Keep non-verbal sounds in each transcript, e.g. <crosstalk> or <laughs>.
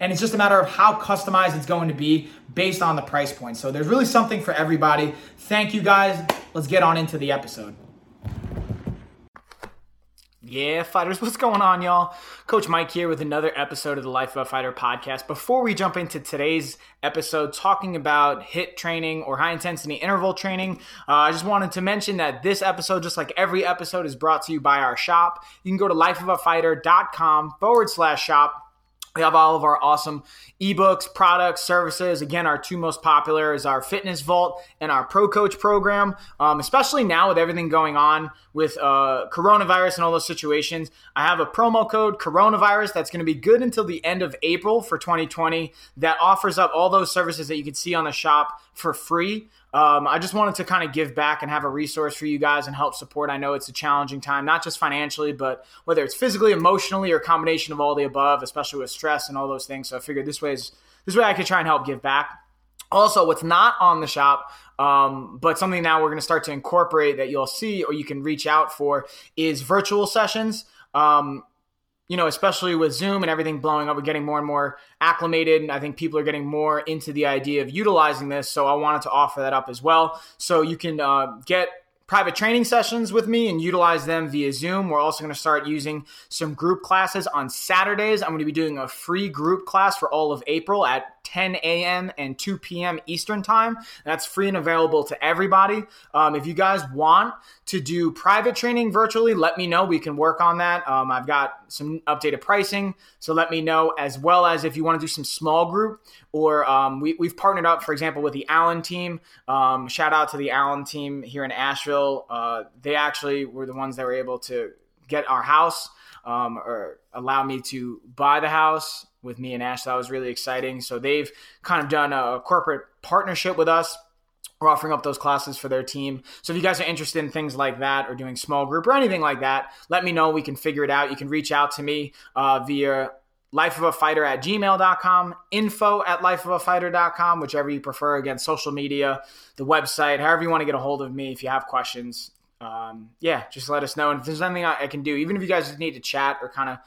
and it's just a matter of how customized it's going to be based on the price point. So there's really something for everybody. Thank you guys. Let's get on into the episode. Yeah, fighters, <laughs> what's going on, y'all? Coach Mike here with another episode of the Life of a Fighter podcast. Before we jump into today's episode talking about HIT training or high intensity interval training, uh, I just wanted to mention that this episode, just like every episode, is brought to you by our shop. You can go to lifeofafighter.com forward slash shop we have all of our awesome ebooks, products, services. Again, our two most popular is our Fitness Vault and our Pro Coach program. Um, especially now with everything going on with uh, coronavirus and all those situations, I have a promo code coronavirus that's going to be good until the end of April for 2020 that offers up all those services that you can see on the shop for free. Um, I just wanted to kind of give back and have a resource for you guys and help support. I know it's a challenging time, not just financially, but whether it's physically, emotionally, or combination of all the above, especially with stress and all those things. So I figured this way is this way I could try and help give back. Also, what's not on the shop, um, but something now we're going to start to incorporate that you'll see or you can reach out for is virtual sessions. Um, you know, especially with Zoom and everything blowing up, we're getting more and more acclimated. And I think people are getting more into the idea of utilizing this. So I wanted to offer that up as well. So you can uh, get private training sessions with me and utilize them via Zoom. We're also going to start using some group classes on Saturdays. I'm going to be doing a free group class for all of April at 10 a.m. and 2 p.m. Eastern Time. That's free and available to everybody. Um, if you guys want to do private training virtually, let me know. We can work on that. Um, I've got some updated pricing, so let me know. As well as if you want to do some small group, or um, we, have partnered up, for example, with the Allen team. Um, shout out to the Allen team here in Asheville. Uh, they actually were the ones that were able to get our house um, or allow me to buy the house with me and Ash. That was really exciting. So they've kind of done a corporate partnership with us. We're offering up those classes for their team. So if you guys are interested in things like that or doing small group or anything like that, let me know. We can figure it out. You can reach out to me uh, via lifeofafighter at gmail.com, info at lifeofafighter.com, whichever you prefer. Again, social media, the website, however you want to get a hold of me if you have questions. Um, yeah, just let us know. And if there's anything I, I can do, even if you guys just need to chat or kind of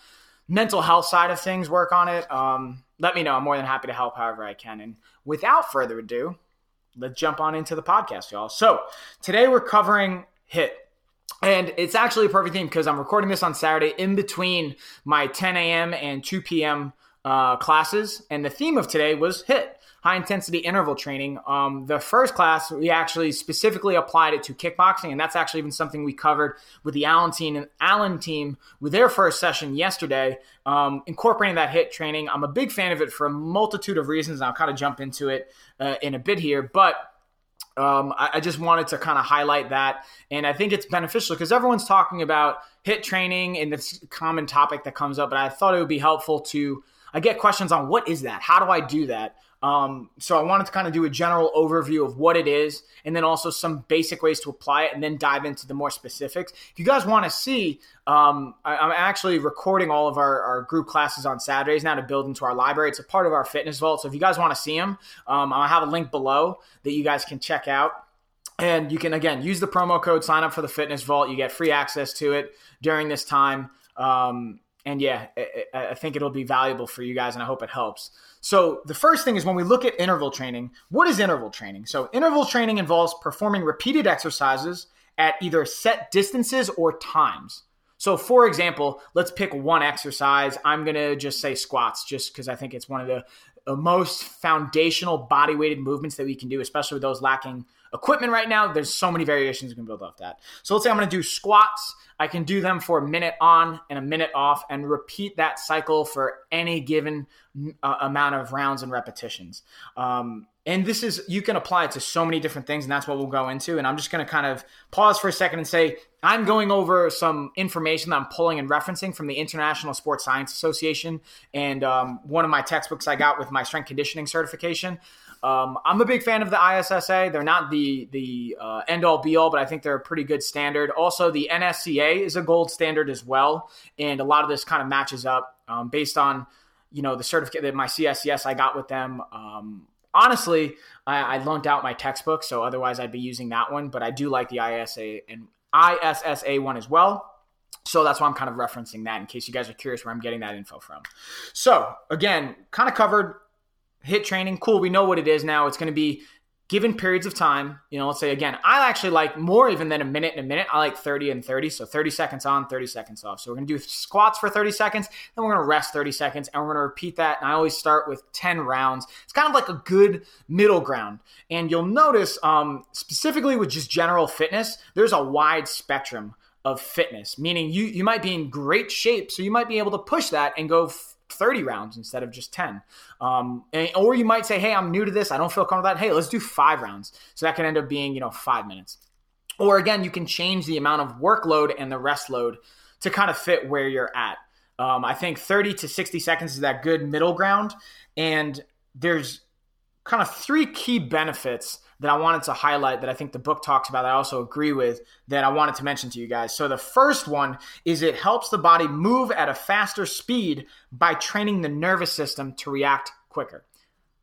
mental health side of things, work on it, um, let me know. I'm more than happy to help however I can. And without further ado, let's jump on into the podcast, y'all. So today we're covering HIT. And it's actually a perfect theme because I'm recording this on Saturday in between my 10 a.m. and 2 p.m. Uh, classes. And the theme of today was HIIT high intensity interval training. Um, the first class, we actually specifically applied it to kickboxing, and that's actually even something we covered with the Allen team and Allen team with their first session yesterday, um, incorporating that HIT training. I'm a big fan of it for a multitude of reasons. I'll kind of jump into it uh, in a bit here, but um, I, I, just wanted to kind of highlight that. And I think it's beneficial because everyone's talking about hit training and it's a common topic that comes up. But I thought it would be helpful to, I get questions on what is that? How do I do that? Um, so I wanted to kind of do a general overview of what it is, and then also some basic ways to apply it, and then dive into the more specifics. If you guys want to see, um, I, am actually recording all of our, our, group classes on Saturdays now to build into our library. It's a part of our fitness vault. So if you guys want to see them, um, I have a link below that you guys can check out. And you can again use the promo code, sign up for the fitness vault. You get free access to it during this time. Um, and yeah, I, I think it'll be valuable for you guys, and I hope it helps. So, the first thing is when we look at interval training, what is interval training? So, interval training involves performing repeated exercises at either set distances or times. So, for example, let's pick one exercise. I'm going to just say squats, just because I think it's one of the, the most foundational body weighted movements that we can do, especially with those lacking equipment right now. There's so many variations you can build off that. So, let's say I'm going to do squats. I can do them for a minute on and a minute off and repeat that cycle for any given uh, amount of rounds and repetitions. Um, and this is you can apply it to so many different things, and that's what we'll go into. And I'm just going to kind of pause for a second and say I'm going over some information that I'm pulling and referencing from the International Sports Science Association and um, one of my textbooks I got with my strength conditioning certification. Um, I'm a big fan of the ISSA. They're not the the uh, end all be all, but I think they're a pretty good standard. Also, the NSCA is a gold standard as well, and a lot of this kind of matches up um, based on you know the certificate that my CSCS I got with them. Um, honestly, I, I loaned out my textbook, so otherwise I'd be using that one. But I do like the ISA and ISSA one as well. So that's why I'm kind of referencing that in case you guys are curious where I'm getting that info from. So again, kind of covered HIIT training. Cool. We know what it is now. It's going to be given periods of time, you know, let's say again, I actually like more even than a minute and a minute. I like 30 and 30. So 30 seconds on, 30 seconds off. So we're going to do squats for 30 seconds, then we're going to rest 30 seconds, and we're going to repeat that. And I always start with 10 rounds. It's kind of like a good middle ground. And you'll notice, um, specifically with just general fitness, there's a wide spectrum of fitness, meaning you, you might be in great shape. So you might be able to push that and go 30 rounds instead of just 10. Um, and, or you might say, hey, I'm new to this. I don't feel comfortable with that. Hey, let's do five rounds. So that can end up being, you know, five minutes. Or again, you can change the amount of workload and the rest load to kind of fit where you're at. Um, I think 30 to 60 seconds is that good middle ground. And there's kind of three key benefits that I wanted to highlight that I think the book talks about. I also agree with that I wanted to mention to you guys. So the first one is it helps the body move at a faster speed by training the nervous system to react quicker.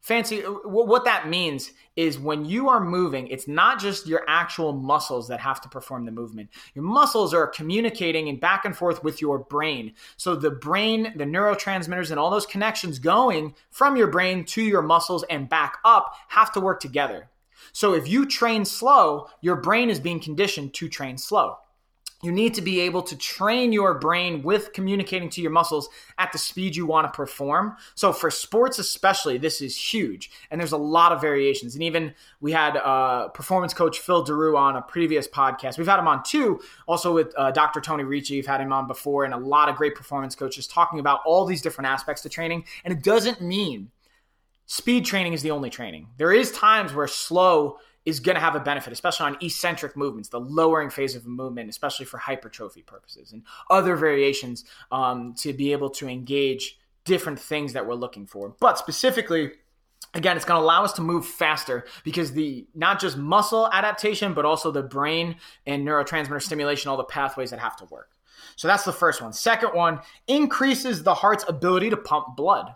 Fancy, what that means is when you are moving, it's not just your actual muscles that have to perform the movement. Your muscles are communicating and back and forth with your brain. So the brain, the neurotransmitters, and all those connections going from your brain to your muscles and back up have to work together. So if you train slow, your brain is being conditioned to train slow. You need to be able to train your brain with communicating to your muscles at the speed you want to perform. So, for sports, especially, this is huge. And there's a lot of variations. And even we had uh, performance coach Phil Daru on a previous podcast. We've had him on too, also with uh, Dr. Tony Ricci. We've had him on before, and a lot of great performance coaches talking about all these different aspects to training. And it doesn't mean speed training is the only training. There is times where slow is going to have a benefit, especially on eccentric movements, the lowering phase of a movement, especially for hypertrophy purposes and other variations um, to be able to engage different things that we're looking for. But specifically, again, it's going to allow us to move faster because the not just muscle adaptation, but also the brain and neurotransmitter stimulation, all the pathways that have to work. So that's the first one. Second one increases the heart's ability to pump blood.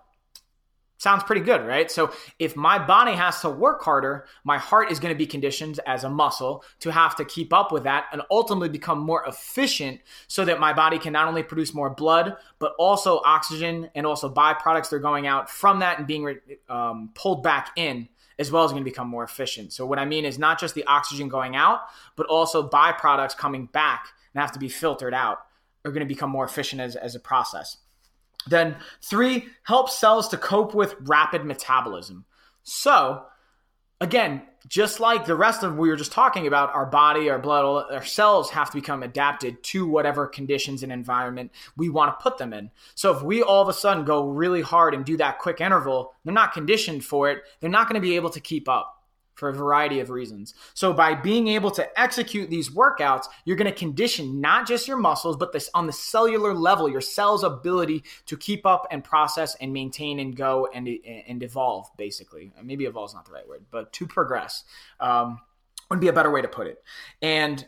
Sounds pretty good, right? So if my body has to work harder, my heart is going to be conditioned as a muscle to have to keep up with that and ultimately become more efficient so that my body can not only produce more blood, but also oxygen and also byproducts that are going out from that and being um, pulled back in as well as going to become more efficient. So what I mean is not just the oxygen going out, but also byproducts coming back and have to be filtered out are going to become more efficient as, as a process. Then three, helps cells to cope with rapid metabolism. So again, just like the rest of we were just talking about, our body, our blood, our cells have to become adapted to whatever conditions and environment we want to put them in. So if we all of a sudden go really hard and do that quick interval, they're not conditioned for it. They're not going to be able to keep up for a variety of reasons. So by being able to execute these workouts, you're going to condition not just your muscles, but this on the cellular level, your cell's ability to keep up and process and maintain and go and and evolve. Basically, maybe evolve is not the right word, but to progress um, would be a better way to put it. And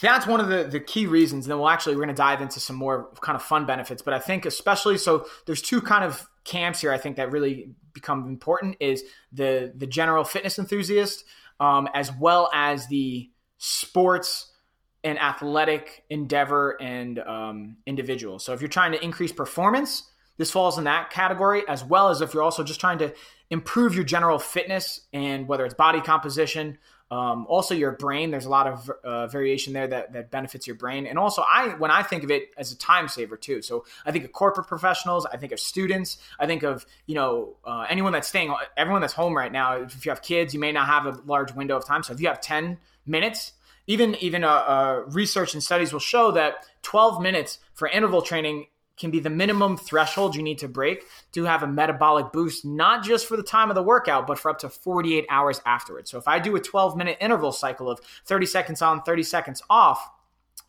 that's one of the, the key reasons. And then we'll actually we're going to dive into some more kind of fun benefits. But I think especially so there's two kind of camps here. I think that really become important is the the general fitness enthusiast, um, as well as the sports and athletic endeavor and um, individual. So if you're trying to increase performance, this falls in that category, as well as if you're also just trying to improve your general fitness and whether it's body composition, um, also, your brain. There's a lot of uh, variation there that, that benefits your brain. And also, I when I think of it as a time saver too. So I think of corporate professionals. I think of students. I think of you know uh, anyone that's staying, everyone that's home right now. If you have kids, you may not have a large window of time. So if you have 10 minutes, even even uh, uh research and studies will show that 12 minutes for interval training can be the minimum threshold you need to break to have a metabolic boost, not just for the time of the workout, but for up to 48 hours afterwards. So if I do a 12 minute interval cycle of 30 seconds on, 30 seconds off,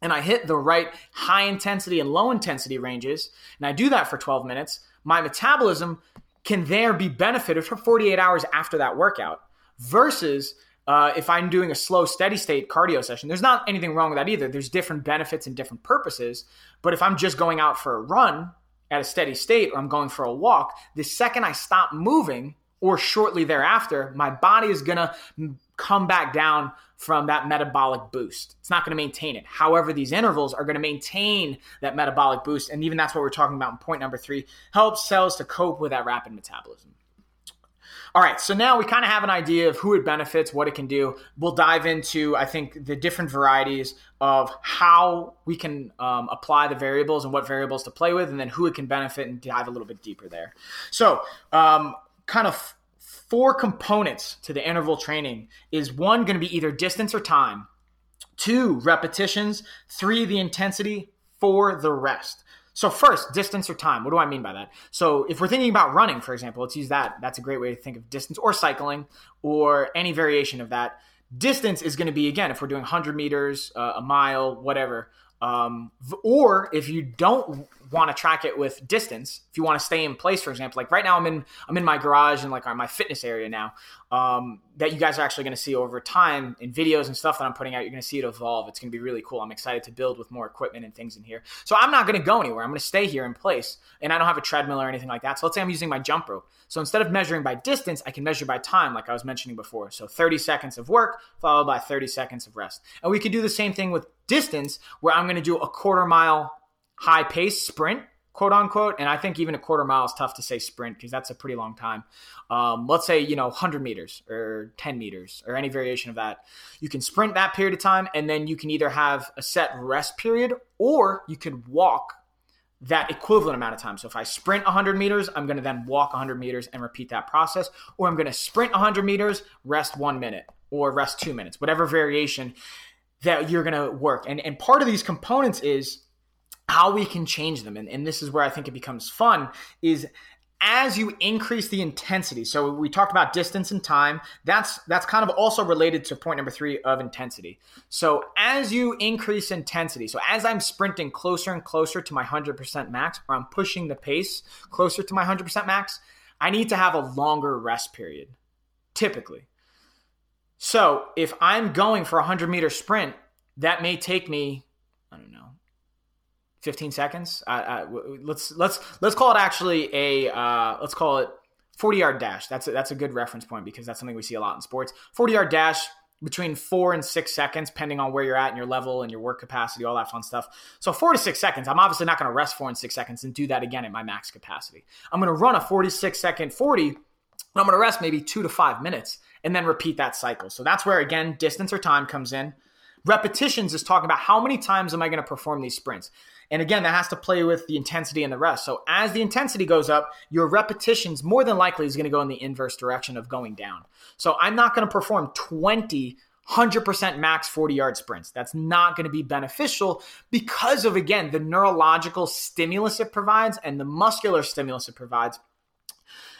and I hit the right high intensity and low intensity ranges, and I do that for 12 minutes, my metabolism can there be benefited for 48 hours after that workout versus uh, if I'm doing a slow, steady state cardio session, there's not anything wrong with that either. There's different benefits and different purposes. But if I'm just going out for a run at a steady state or I'm going for a walk, the second I stop moving or shortly thereafter, my body is going to come back down from that metabolic boost. It's not going to maintain it. However, these intervals are going to maintain that metabolic boost. And even that's what we're talking about in point number three helps cells to cope with that rapid metabolism. All right, so now we kind of have an idea of who it benefits, what it can do. We'll dive into, I think, the different varieties of how we can um, apply the variables and what variables to play with, and then who it can benefit and dive a little bit deeper there. So, um, kind of four components to the interval training is one going to be either distance or time, two, repetitions, three, the intensity, four, the rest. So first, distance or time. What do I mean by that? So if we're thinking about running, for example, let's use that. That's a great way to think of distance or cycling or any variation of that. Distance is going to be again if we're doing 100 meters, uh, a mile, whatever. Um, or if you don't want to track it with distance, if you want to stay in place, for example, like right now I'm in I'm in my garage and like my fitness area now. Um, that you guys are actually going to see over time in videos and stuff that I'm putting out. You're going to see it evolve. It's going to be really cool. I'm excited to build with more equipment and things in here. So I'm not going to go anywhere. I'm going to stay here in place, and I don't have a treadmill or anything like that. So let's say I'm using my jump rope. So instead of measuring by distance, I can measure by time, like I was mentioning before. So 30 seconds of work followed by 30 seconds of rest, and we could do the same thing with distance, where I'm going to do a quarter mile high pace sprint quote unquote. And I think even a quarter mile is tough to say sprint because that's a pretty long time. Um, let's say, you know, 100 meters or 10 meters or any variation of that. You can sprint that period of time and then you can either have a set rest period or you could walk that equivalent amount of time. So if I sprint 100 meters, I'm going to then walk 100 meters and repeat that process. Or I'm going to sprint 100 meters, rest one minute or rest two minutes, whatever variation that you're going to work. And, and part of these components is how we can change them. And, and this is where I think it becomes fun is as you increase the intensity. So we talked about distance and time. That's that's kind of also related to point number three of intensity. So as you increase intensity so as i'm sprinting closer and closer to my 100% max or i'm pushing the pace closer to my 100% max i need to have a longer rest period typically. So if i'm going for a 100 meter sprint that may take me 15 seconds. Let's let's let's call it actually a uh, let's call it 40 yard dash. That's a, that's a good reference point because that's something we see a lot in sports. 40 yard dash between four and six seconds, depending on where you're at and your level and your work capacity, all that fun stuff. So four to six seconds. I'm obviously not going to rest four and six seconds and do that again at my max capacity. I'm going to run a 46 second 40. And I'm going to rest maybe two to five minutes and then repeat that cycle. So that's where again distance or time comes in. Repetitions is talking about how many times am I going to perform these sprints. And again, that has to play with the intensity and the rest. So as the intensity goes up, your repetitions more than likely is going to go in the inverse direction of going down. So I'm not going to perform 20 100% max 40 yard sprints. That's not going to be beneficial because of, again, the neurological stimulus it provides and the muscular stimulus it provides.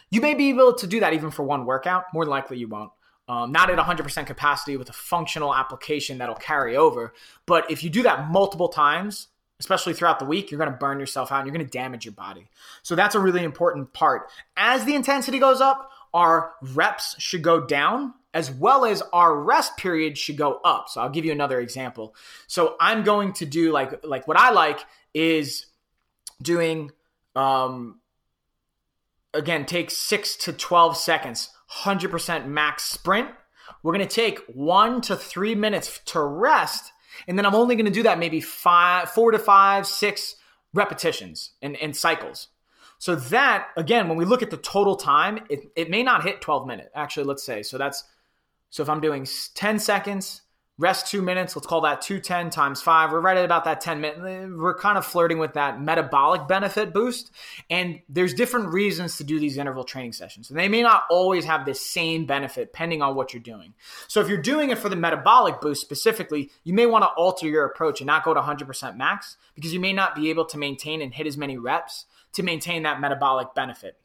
You may be able to do that even for one workout. More likely, you won't. Um, not at 100% capacity with a functional application that'll carry over. But if you do that multiple times, especially throughout the week, you're going to burn yourself out and you're going to damage your body. So that's a really important part. As the intensity goes up, our reps should go down as well as our rest period should go up. So I'll give you another example. So I'm going to do like like what I like is doing um again take 6 to 12 seconds 100% max sprint. We're going to take 1 to 3 minutes to rest and then I'm only going to do that maybe five, four to five, six repetitions and, and cycles. So that again, when we look at the total time, it, it may not hit 12 minutes. Actually, let's say so that's so if I'm doing 10 seconds, rest two minutes. Let's call that 210 times five. We're right at about that 10 minute. We're kind of flirting with that metabolic benefit boost. And there's different reasons to do these interval training sessions. And they may not always have the same benefit depending on what you're doing. So if you're doing it for the metabolic boost specifically, you may want to alter your approach and not go to 100% max because you may not be able to maintain and hit as many reps to maintain that metabolic benefit.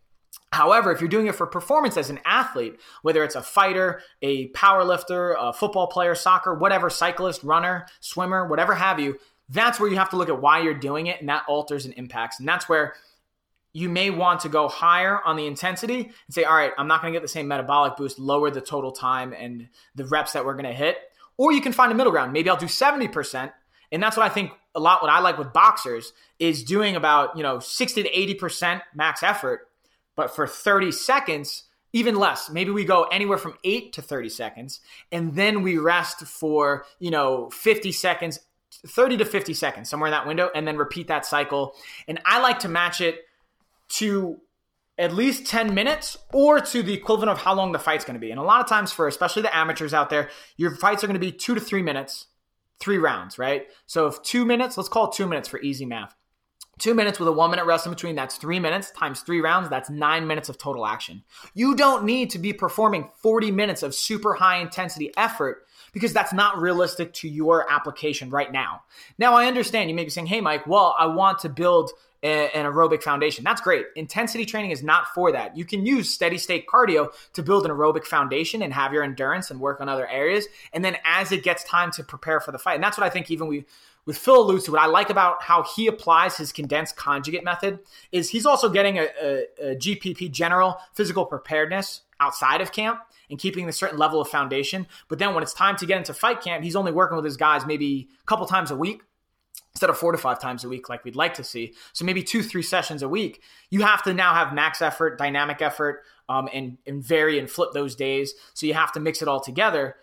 However, if you're doing it for performance as an athlete, whether it's a fighter, a power lifter, a football player, soccer, whatever, cyclist, runner, swimmer, whatever have you, that's where you have to look at why you're doing it and that alters and impacts. And that's where you may want to go higher on the intensity and say, all right, I'm not going to get the same metabolic boost, lower the total time and the reps that we're going to hit. Or you can find a middle ground. Maybe I'll do 70%. And that's what I think a lot, what I like with boxers is doing about, you know, 60 to 80% max effort but for 30 seconds, even less. Maybe we go anywhere from 8 to 30 seconds and then we rest for, you know, 50 seconds, 30 to 50 seconds, somewhere in that window and then repeat that cycle. And I like to match it to at least 10 minutes or to the equivalent of how long the fight's going to be. And a lot of times for especially the amateurs out there, your fights are going to be 2 to 3 minutes, 3 rounds, right? So if 2 minutes, let's call it 2 minutes for easy math Two minutes with a one minute rest in between, that's three minutes times three rounds, that's nine minutes of total action. You don't need to be performing 40 minutes of super high intensity effort because that's not realistic to your application right now. Now, I understand you may be saying, hey, Mike, well, I want to build a, an aerobic foundation. That's great. Intensity training is not for that. You can use steady state cardio to build an aerobic foundation and have your endurance and work on other areas. And then as it gets time to prepare for the fight, and that's what I think even we with Phil to what I like about how he applies his condensed conjugate method is he's also getting a, a, a GPP general physical preparedness outside of camp and keeping a certain level of foundation. But then when it's time to get into fight camp, he's only working with his guys maybe a couple times a week instead of four to five times a week like we'd like to see. So maybe two, three sessions a week. You have to now have max effort, dynamic effort, um, and, and vary and flip those days. So you have to mix it all together.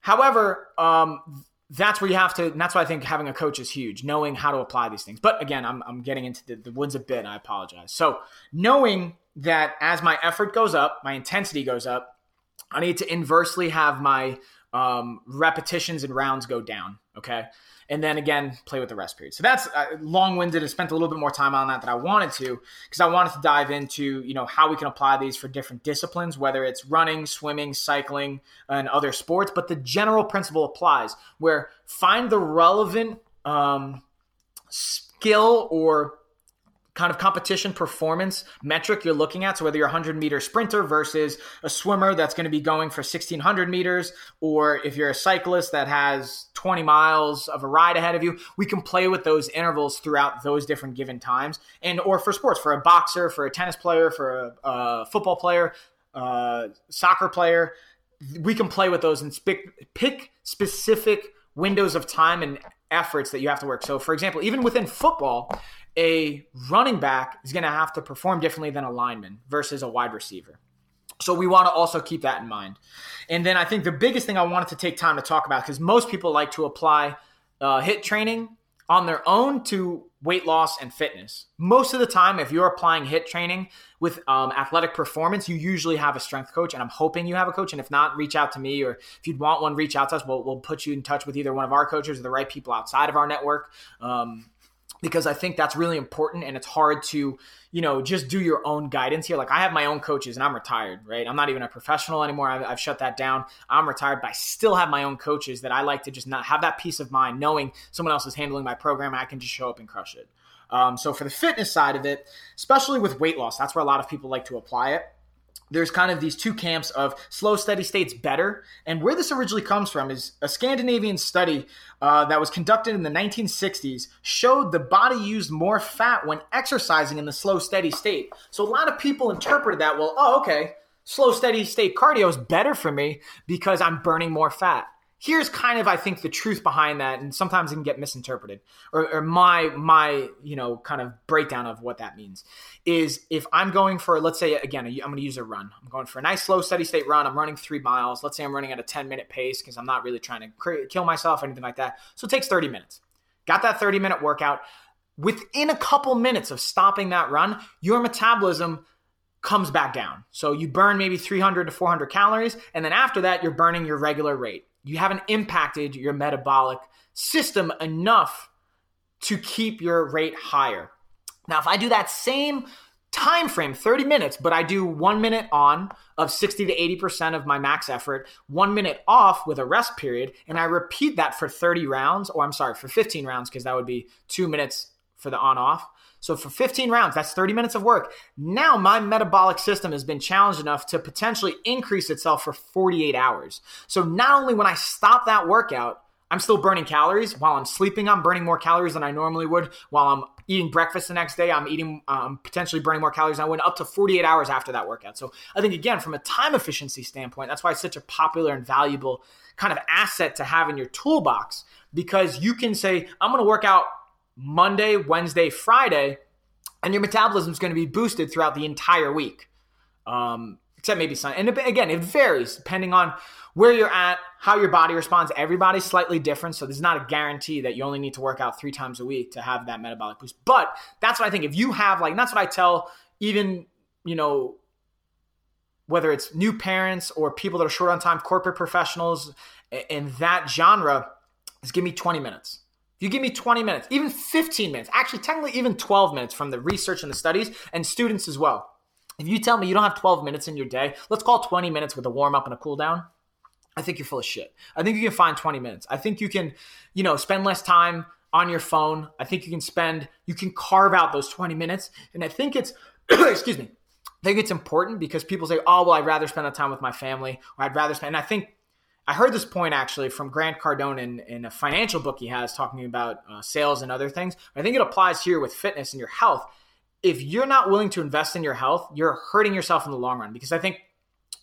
However, um, that's where you have to, and that's why I think having a coach is huge, knowing how to apply these things. But again, I'm, I'm getting into the, the woods a bit. I apologize. So, knowing that as my effort goes up, my intensity goes up, I need to inversely have my um, repetitions and rounds go down. Okay and then again play with the rest period. So that's uh, long-winded. I spent a little bit more time on that than I wanted to because I wanted to dive into you know how we can apply these for different disciplines, whether it's running, swimming, cycling, and other sports. But the general principle applies where find the relevant um, skill or kind of competition performance metric you're looking at. So whether you're a 100 meter sprinter versus a swimmer that's going to be going for 1600 meters, or if you're a cyclist that has 20 miles of a ride ahead of you, we can play with those intervals throughout those different given times. And or for sports, for a boxer, for a tennis player, for a, a football player, uh, soccer player, we can play with those and pick, pick specific windows of time and efforts that you have to work. So, for example, even within football, a running back is going to have to perform differently than a lineman versus a wide receiver. So we want to also keep that in mind. And then I think the biggest thing I wanted to take time to talk about because most people like to apply uh, HIIT training on their own to weight loss and fitness. Most of the time, if you're applying HIT training with um, athletic performance, you usually have a strength coach, and I'm hoping you have a coach. And if not, reach out to me, or if you'd want one, reach out to us. We'll, we'll put you in touch with either one of our coaches or the right people outside of our network. Um, because I think that's really important and it's hard to, you know, just do your own guidance here. Like I have my own coaches and I'm retired, right? I'm not even a professional anymore. I've, I've, shut that down. I'm retired, but I still have my own coaches that I like to just not have that peace of mind knowing someone else is handling my program. I can just show up and crush it. Um, so for the fitness side of it, especially with weight loss, that's where a lot of people like to apply it there's kind of these two camps of slow steady states better. And where this originally comes from is a scandinavian study uh, that was conducted in the 1960s showed the body used more fat when exercising in the slow steady state. So a lot of people interpreted that well oh okay slow steady state cardio is better for me because i'm burning more fat here's kind of I think the truth behind that, and sometimes it can get misinterpreted. Or, or, my my you know kind of breakdown of what that means is if I'm going for let's say again I'm going to use a run. I'm going for a nice slow steady state run. I'm running three miles. Let's say I'm running at a 10 minute pace because I'm not really trying to kill myself or anything like that. So it takes 30 minutes. Got that 30 minute workout. Within a couple minutes of stopping that run, your metabolism comes back down. So you burn maybe 300 to 400 calories, and then after that, you're burning your regular rate. You haven't impacted your metabolic system enough to keep your rate higher. Now, if I do that same time frame 30 minutes but i do one minute on of 60 to 80% of my max effort one minute off with a rest period and i repeat that for 30 rounds or i'm sorry for 15 rounds because that would be two minutes for the on off so for 15 rounds that's 30 minutes of work now my metabolic system has been challenged enough to potentially increase itself for 48 hours so not only when i stop that workout I'm still burning calories while I'm sleeping. I'm burning more calories than I normally would while I'm eating breakfast the next day. I'm eating um, potentially burning more calories I would up to 48 hours after that workout. So I think again, from a time efficiency standpoint, that's why it's such a popular and valuable kind of asset to have in your toolbox because you can say, I'm going to work out Monday, Wednesday, Friday, and your metabolism is going to be boosted throughout the entire week. Um, except maybe Sunday. And again, it varies depending on where you're at, how your body responds. Everybody's slightly different. So there's not a guarantee that you only need to work out three times a week to have that metabolic boost. But that's what I think. If you have, like, that's what I tell even, you know, whether it's new parents or people that are short on time, corporate professionals in that genre, is give me 20 minutes. You give me 20 minutes, even 15 minutes, actually, technically, even 12 minutes from the research and the studies, and students as well. If you tell me you don't have 12 minutes in your day, let's call 20 minutes with a warm up and a cool down. I think you're full of shit. I think you can find 20 minutes. I think you can, you know, spend less time on your phone. I think you can spend, you can carve out those 20 minutes. And I think it's, <clears throat> excuse me, I think it's important because people say, oh, well, I'd rather spend that time with my family or I'd rather spend, and I think I heard this point actually from Grant Cardone in, in a financial book he has talking about uh, sales and other things. I think it applies here with fitness and your health. If you're not willing to invest in your health, you're hurting yourself in the long run because I think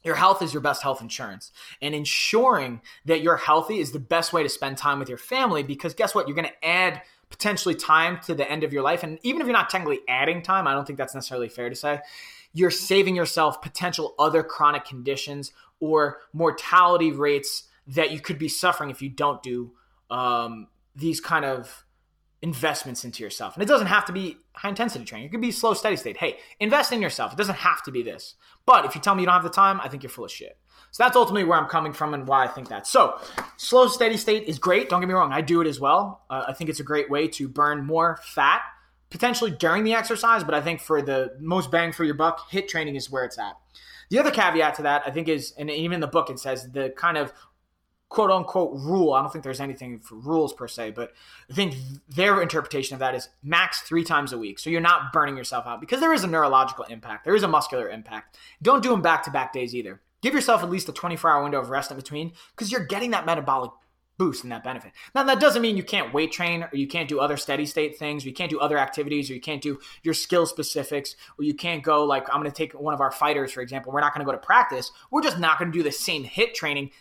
your health is your best health insurance. And ensuring that you're healthy is the best way to spend time with your family because guess what? You're going to add potentially time to the end of your life. And even if you're not technically adding time, I don't think that's necessarily fair to say, you're saving yourself potential other chronic conditions or mortality rates that you could be suffering if you don't do um, these kind of investments into yourself. And it doesn't have to be high intensity training. It could be slow, steady state. Hey, invest in yourself. It doesn't have to be this. But if you tell me you don't have the time, I think you're full of shit. So that's ultimately where I'm coming from and why I think that. So, slow, steady state is great. Don't get me wrong. I do it as well. Uh, I think it's a great way to burn more fat, potentially during the exercise. But I think for the most bang for your buck, hit training is where it's at. The other caveat to that, I think, is, and even in the book, it says the kind of quote unquote rule. I don't think there's anything for rules per se, but I think their interpretation of that is max three times a week. So you're not burning yourself out because there is a neurological impact, there is a muscular impact. Don't do them back to back days either. Give yourself at least a 24 hour window of rest in between because you're getting that metabolic boost and that benefit. Now, that doesn't mean you can't weight train or you can't do other steady state things, or you can't do other activities, or you can't do your skill specifics, or you can't go like, I'm going to take one of our fighters, for example. We're not going to go to practice. We're just not going to do the same hit training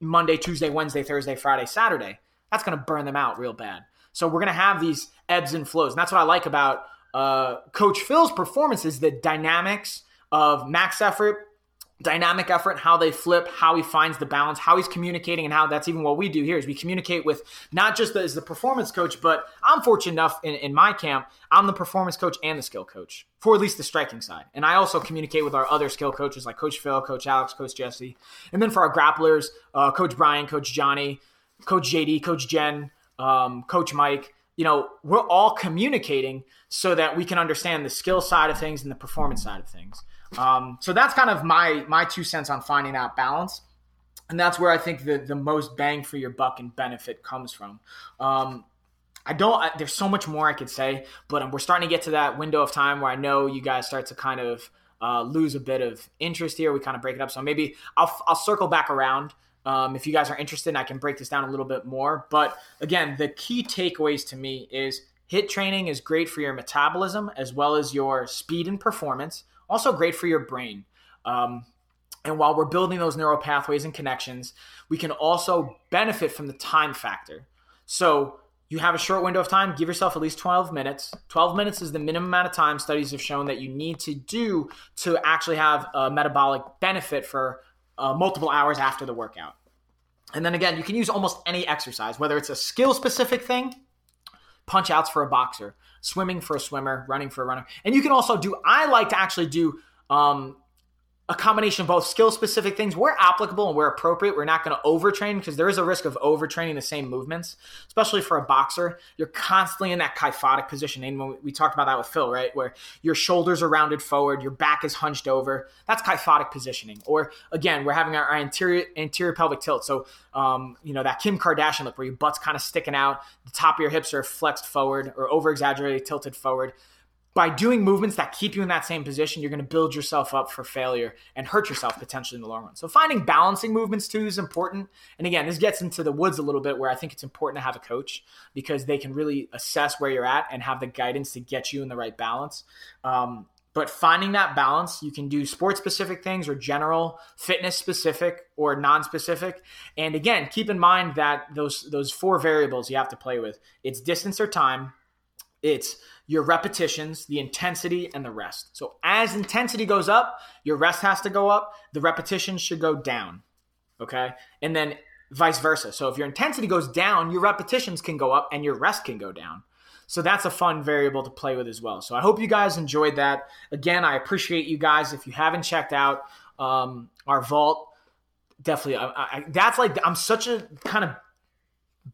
Monday, Tuesday, Wednesday, Thursday, Friday, Saturday, that's going to burn them out real bad. So we're going to have these ebbs and flows. And that's what I like about uh, Coach Phil's performances, the dynamics of max effort, dynamic effort, how they flip, how he finds the balance, how he's communicating, and how that's even what we do here is we communicate with not just the, as the performance coach, but I'm fortunate enough in, in my camp, I'm the performance coach and the skill coach for at least the striking side. And I also communicate with our other skill coaches like Coach Phil, Coach Alex, Coach Jesse. And then for our grapplers, uh, Coach Brian, Coach Johnny, Coach JD, Coach Jen, um, Coach Mike, you know, we're all communicating so that we can understand the skill side of things and the performance side of things. Um, so that's kind of my my two cents on finding that balance, and that's where I think the the most bang for your buck and benefit comes from. Um, I don't. I, there's so much more I could say, but we're starting to get to that window of time where I know you guys start to kind of uh, lose a bit of interest here. We kind of break it up, so maybe I'll I'll circle back around. Um, if you guys are interested, I can break this down a little bit more. But again, the key takeaways to me is HIT training is great for your metabolism as well as your speed and performance also great for your brain. Um, and while we're building those neural pathways and connections, we can also benefit from the time factor. So you have a short window of time, give yourself at least 12 minutes. 12 minutes is the minimum amount of time studies have shown that you need to do to actually have a metabolic benefit for uh, multiple hours after the workout. And then again, you can use almost any exercise, whether it's a skill specific thing, punch outs for a boxer, swimming for a swimmer, running for a runner. And you can also do, I like to actually do um, a combination of both skill specific things where applicable and where appropriate. We're not going to overtrain because there is a risk of overtraining the same movements, especially for a boxer. You're constantly in that kyphotic position. And when we talked about that with Phil, right? Where your shoulders are rounded forward, your back is hunched over. That's kyphotic positioning. Or again, we're having our, anterior anterior pelvic tilt. So, um, you know, that Kim Kardashian look where your butt's kind of sticking out, the top of your hips are flexed forward or over exaggerated, tilted forward by doing movements that keep you in that same position, you're going to build yourself up for failure and hurt yourself potentially in the long run. So finding balancing movements too is important. And again, this gets into the woods a little bit where I think it's important to have a coach because they can really assess where you're at and have the guidance to get you in the right balance. Um, but finding that balance, you can do sports specific things or general fitness specific or non specific. And again, keep in mind that those those four variables you have to play with. It's distance or time, it's your repetitions, the intensity, and the rest. So as intensity goes up, your rest has to go up, the repetitions should go down. Okay. And then vice versa. So if your intensity goes down, your repetitions can go up and your rest can go down. So that's a fun variable to play with as well. So I hope you guys enjoyed that. Again, I appreciate you guys. If you haven't checked out um, our vault, definitely, I, I, that's like, I'm such a kind of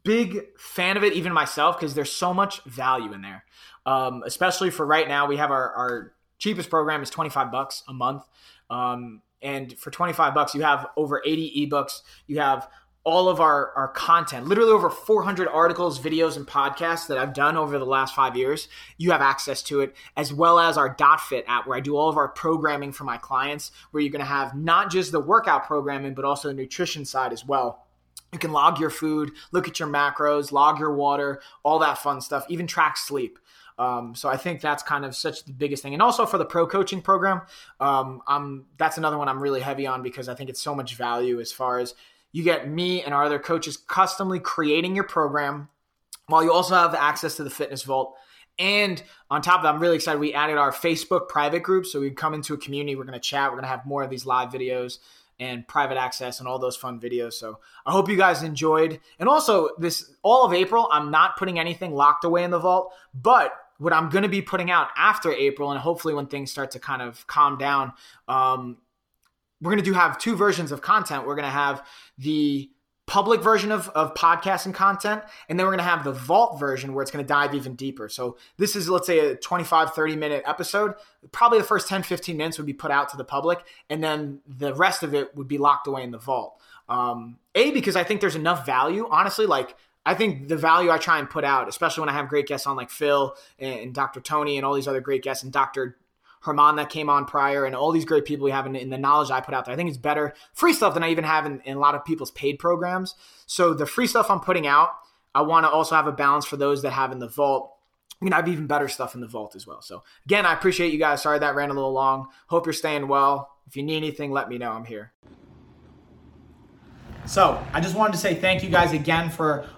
big fan of it, even myself, because there's so much value in there. Um, especially for right now, we have our, our cheapest program is 25 bucks a month. Um, and for 25 bucks, you have over 80 ebooks. You have all of our, our content, literally over 400 articles, videos, and podcasts that I've done over the last five years. You have access to it, as well as our DotFit app, where I do all of our programming for my clients, where you're going to have not just the workout programming, but also the nutrition side as well. You can log your food, look at your macros, log your water, all that fun stuff, even track sleep. Um, so I think that's kind of such the biggest thing. And also for the pro coaching program, um, I'm, that's another one I'm really heavy on because I think it's so much value as far as you get me and our other coaches customly creating your program while you also have access to the fitness vault. And on top of that, I'm really excited. We added our Facebook private group. So we come into a community. We're going to chat. We're going to have more of these live videos and private access and all those fun videos. So I hope you guys enjoyed. And also, this all of April, I'm not putting anything locked away in the vault, but what I'm going to be putting out after April, and hopefully when things start to kind of calm down, um, we're going to do have two versions of content. We're going to have the public version of, of podcast and content and then we're going to have the vault version where it's going to dive even deeper so this is let's say a 25 30 minute episode probably the first 10 15 minutes would be put out to the public and then the rest of it would be locked away in the vault um, a because i think there's enough value honestly like I think the value I try and put out, especially when I have great guests on like Phil and, and Dr. Tony and all these other great guests and Dr. Herman that came on prior, and all these great people we have in, in, the knowledge I put out there. I think it's better free stuff than I even have in, in a lot of people's paid programs. So the free stuff I'm putting out, I want to also have a balance for those that have in the vault. I mean, I have even better stuff in the vault as well. So again, I appreciate you guys. Sorry that ran a little long. Hope you're staying well. If you need anything, let me know. I'm here. So I just wanted to say thank you guys again for